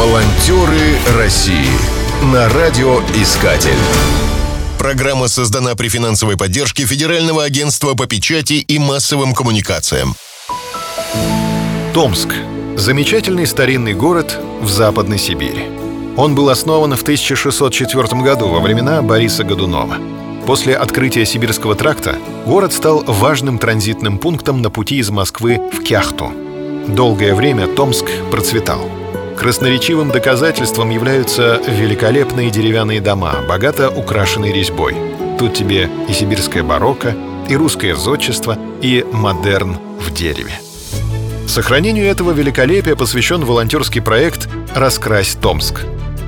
Волонтеры России на радиоискатель. Программа создана при финансовой поддержке Федерального агентства по печати и массовым коммуникациям. Томск. Замечательный старинный город в Западной Сибири. Он был основан в 1604 году во времена Бориса Годунова. После открытия Сибирского тракта город стал важным транзитным пунктом на пути из Москвы в Кяхту. Долгое время Томск процветал. Красноречивым доказательством являются великолепные деревянные дома, богато украшенные резьбой. Тут тебе и сибирское барокко, и русское зодчество, и модерн в дереве. Сохранению этого великолепия посвящен волонтерский проект «Раскрась Томск».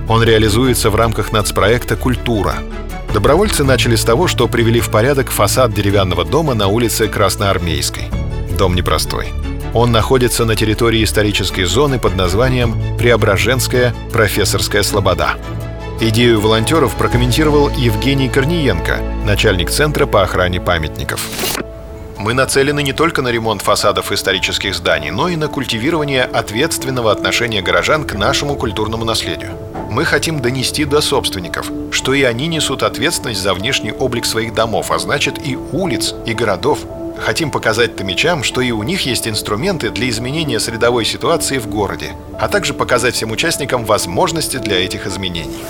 Он реализуется в рамках нацпроекта «Культура». Добровольцы начали с того, что привели в порядок фасад деревянного дома на улице Красноармейской. Дом непростой. Он находится на территории исторической зоны под названием Преображенская профессорская слобода. Идею волонтеров прокомментировал Евгений Корниенко, начальник Центра по охране памятников. Мы нацелены не только на ремонт фасадов исторических зданий, но и на культивирование ответственного отношения горожан к нашему культурному наследию. Мы хотим донести до собственников, что и они несут ответственность за внешний облик своих домов, а значит и улиц, и городов, Хотим показать томичам, что и у них есть инструменты для изменения средовой ситуации в городе, а также показать всем участникам возможности для этих изменений.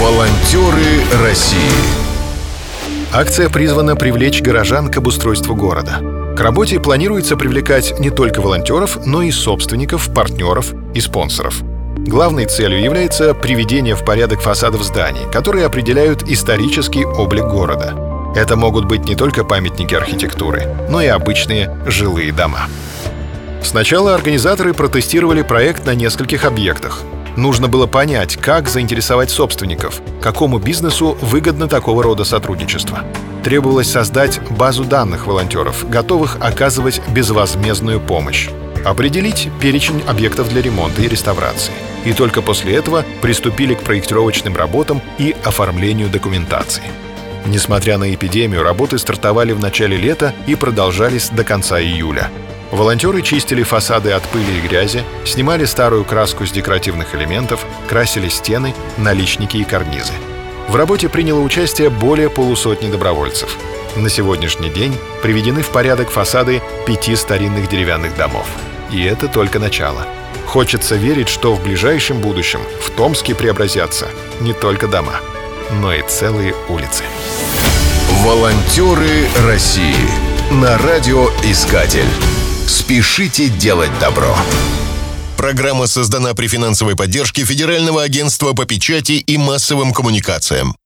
Волонтеры России Акция призвана привлечь горожан к обустройству города. К работе планируется привлекать не только волонтеров, но и собственников, партнеров и спонсоров. Главной целью является приведение в порядок фасадов зданий, которые определяют исторический облик города – это могут быть не только памятники архитектуры, но и обычные жилые дома. Сначала организаторы протестировали проект на нескольких объектах. Нужно было понять, как заинтересовать собственников, какому бизнесу выгодно такого рода сотрудничество. Требовалось создать базу данных волонтеров, готовых оказывать безвозмездную помощь определить перечень объектов для ремонта и реставрации. И только после этого приступили к проектировочным работам и оформлению документации. Несмотря на эпидемию, работы стартовали в начале лета и продолжались до конца июля. Волонтеры чистили фасады от пыли и грязи, снимали старую краску с декоративных элементов, красили стены, наличники и карнизы. В работе приняло участие более полусотни добровольцев. На сегодняшний день приведены в порядок фасады пяти старинных деревянных домов. И это только начало. Хочется верить, что в ближайшем будущем в Томске преобразятся не только дома, но и целые улицы. Волонтеры России на радиоискатель. Спешите делать добро. Программа создана при финансовой поддержке Федерального агентства по печати и массовым коммуникациям.